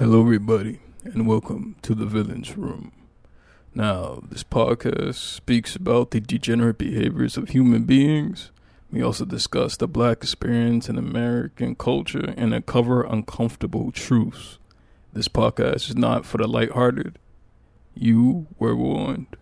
Hello, everybody, and welcome to the Villains Room. Now, this podcast speaks about the degenerate behaviors of human beings. We also discuss the black experience in American culture and uncover uncomfortable truths. This podcast is not for the lighthearted. You were warned.